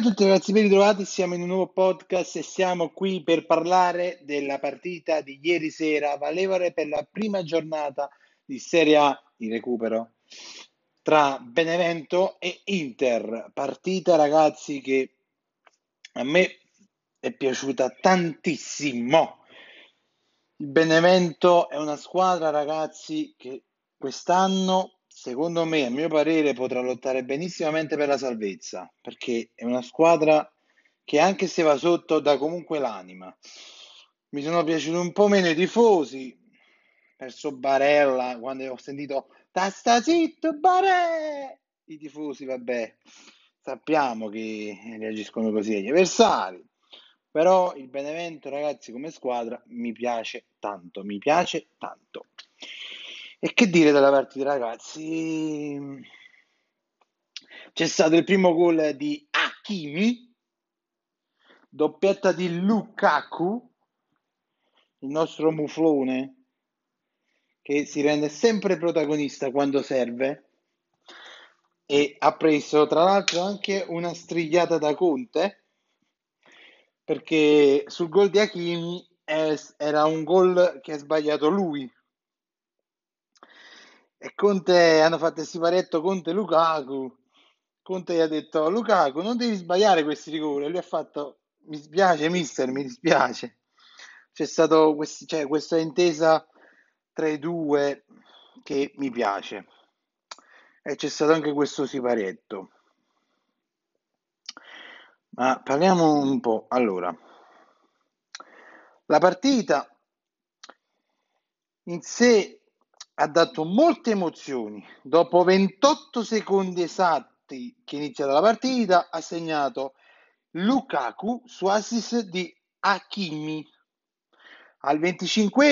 tutti ragazzi, ben ritrovati, siamo in un nuovo podcast e siamo qui per parlare della partita di ieri sera, valevole per la prima giornata di Serie A in recupero tra Benevento e Inter. Partita ragazzi che a me è piaciuta tantissimo. Il Benevento è una squadra ragazzi che quest'anno secondo me, a mio parere, potrà lottare benissimamente per la salvezza, perché è una squadra che anche se va sotto dà comunque l'anima. Mi sono piaciuti un po' meno i tifosi, verso Barella, quando ho sentito tasta zitto Barè! I tifosi, vabbè, sappiamo che reagiscono così agli avversari. Però il Benevento, ragazzi, come squadra mi piace tanto, mi piace tanto. E che dire della partita, ragazzi? C'è stato il primo gol di Hakimi, doppietta di Lukaku, il nostro muflone, che si rende sempre protagonista quando serve e ha preso tra l'altro anche una strigliata da Conte perché sul gol di Hakimi era un gol che ha sbagliato lui e Conte hanno fatto il siparetto Conte Lukaku. Conte gli ha detto Lukaku non devi sbagliare questi rigori. Lui ha fatto mi dispiace mister, mi dispiace. C'è stata cioè, questa intesa tra i due che mi piace. E c'è stato anche questo siparetto. Ma parliamo un po'. Allora, la partita in sé ha dato molte emozioni. Dopo 28 secondi esatti che è iniziata la partita, ha segnato Lukaku su assist di Hakimi. Al 25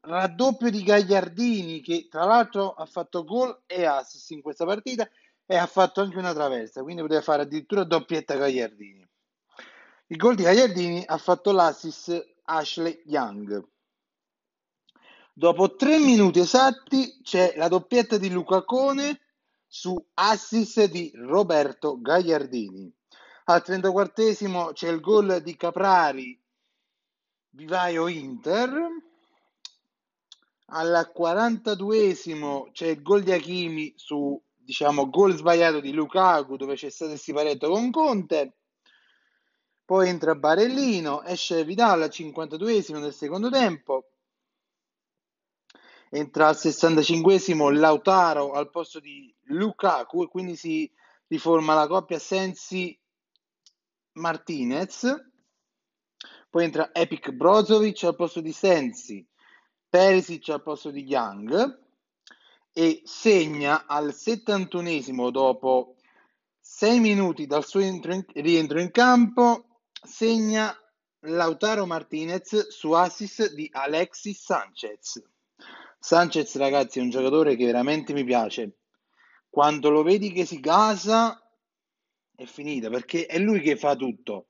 raddoppio di Gagliardini, che tra l'altro ha fatto gol e assist in questa partita e ha fatto anche una traversa, quindi poteva fare addirittura doppietta Gagliardini. Il gol di Gagliardini ha fatto l'assist Ashley Young. Dopo tre minuti esatti c'è la doppietta di Lucacone su assist di Roberto Gagliardini. Al 34 c'è il gol di Caprari, Vivaio Inter. Al 42 c'è il gol di Hakimi su diciamo gol sbagliato di Lukaku dove c'è stato il siparetto con Conte. Poi entra Barellino, esce Vidal al 52 del secondo tempo entra al 65esimo Lautaro al posto di Lukaku e quindi si riforma la coppia Sensi Martinez. Poi entra Epic Brozovic al posto di Sensi Perisic al posto di Young e segna al 71esimo dopo 6 minuti dal suo in, rientro in campo segna Lautaro Martinez su assist di Alexis Sanchez Sanchez, ragazzi, è un giocatore che veramente mi piace. Quando lo vedi che si casa, è finita perché è lui che fa tutto.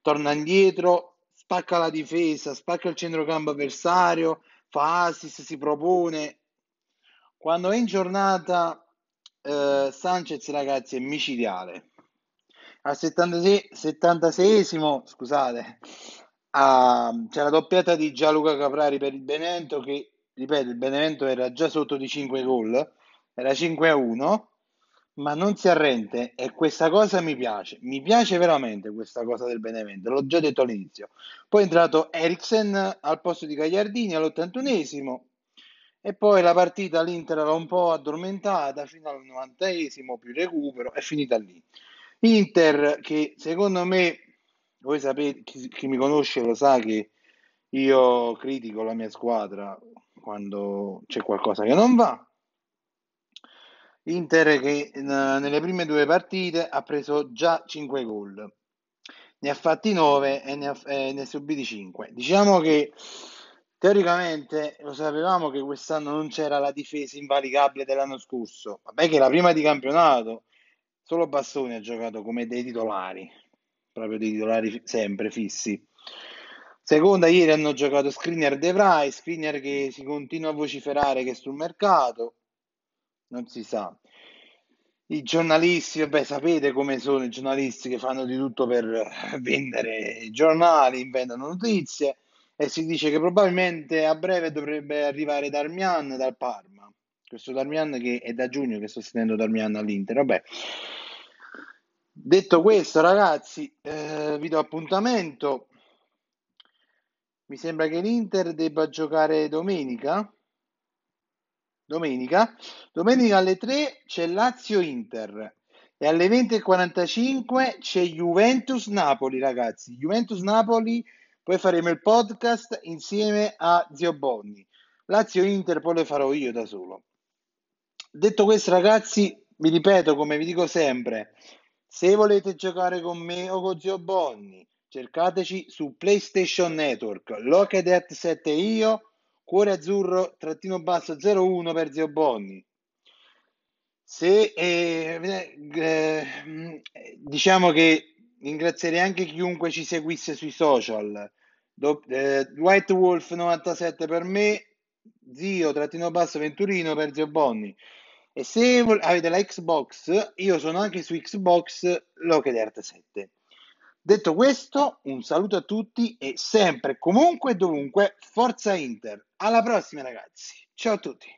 Torna indietro, spacca la difesa, spacca il centrocampo avversario, fa assist, si propone. Quando è in giornata, eh, Sanchez, ragazzi, è micidiale. Al 76, 76esimo, scusate, uh, c'è la doppiata di Gianluca Caprari per il Benento che ripeto, il Benevento era già sotto di 5 gol, era 5 a 1, ma non si arrende e questa cosa mi piace, mi piace veramente questa cosa del Benevento, l'ho già detto all'inizio. Poi è entrato Eriksen al posto di Gagliardini all'81esimo e poi la partita l'Inter era un po' addormentata fino al 90esimo più recupero, è finita lì. Inter che secondo me, voi sapete, chi, chi mi conosce lo sa che io critico la mia squadra quando c'è qualcosa che non va. Inter che nelle prime due partite ha preso già 5 gol, ne ha fatti 9 e ne ha, eh, ne subiti 5. Diciamo che teoricamente lo sapevamo che quest'anno non c'era la difesa invalicabile dell'anno scorso. Vabbè che la prima di campionato solo Bastoni ha giocato come dei titolari, proprio dei titolari sempre fissi. Seconda, ieri hanno giocato Skriniar De Vrij, Skriniar che si continua a vociferare che è sul mercato, non si sa. i giornalisti, vabbè, sapete come sono i giornalisti che fanno di tutto per vendere giornali, inventano notizie e si dice che probabilmente a breve dovrebbe arrivare Darmian dal Parma. Questo Darmian che è da giugno che sto sentendo Darmian all'Inter. Vabbè. Detto questo, ragazzi, eh, vi do appuntamento. Mi sembra che l'Inter debba giocare domenica. Domenica. Domenica alle 3 c'è Lazio-Inter e alle 20.45 c'è Juventus-Napoli, ragazzi. Juventus-Napoli, poi faremo il podcast insieme a Zio Bonni. Lazio-Inter poi lo farò io da solo. Detto questo, ragazzi, vi ripeto, come vi dico sempre, se volete giocare con me o con Zio Bonni, cercateci su PlayStation Network, Locadet 7 io, cuore azzurro, trattino basso 01 per Zio Bonni. Se, eh, eh, diciamo che ringrazierei anche chiunque ci seguisse sui social. Do, eh, White Wolf 97 per me, zio trattino basso Venturino per Zio Bonni. E se avete la Xbox, io sono anche su Xbox Locked Earth 7. Detto questo, un saluto a tutti e sempre, comunque e dovunque, Forza Inter. Alla prossima ragazzi. Ciao a tutti.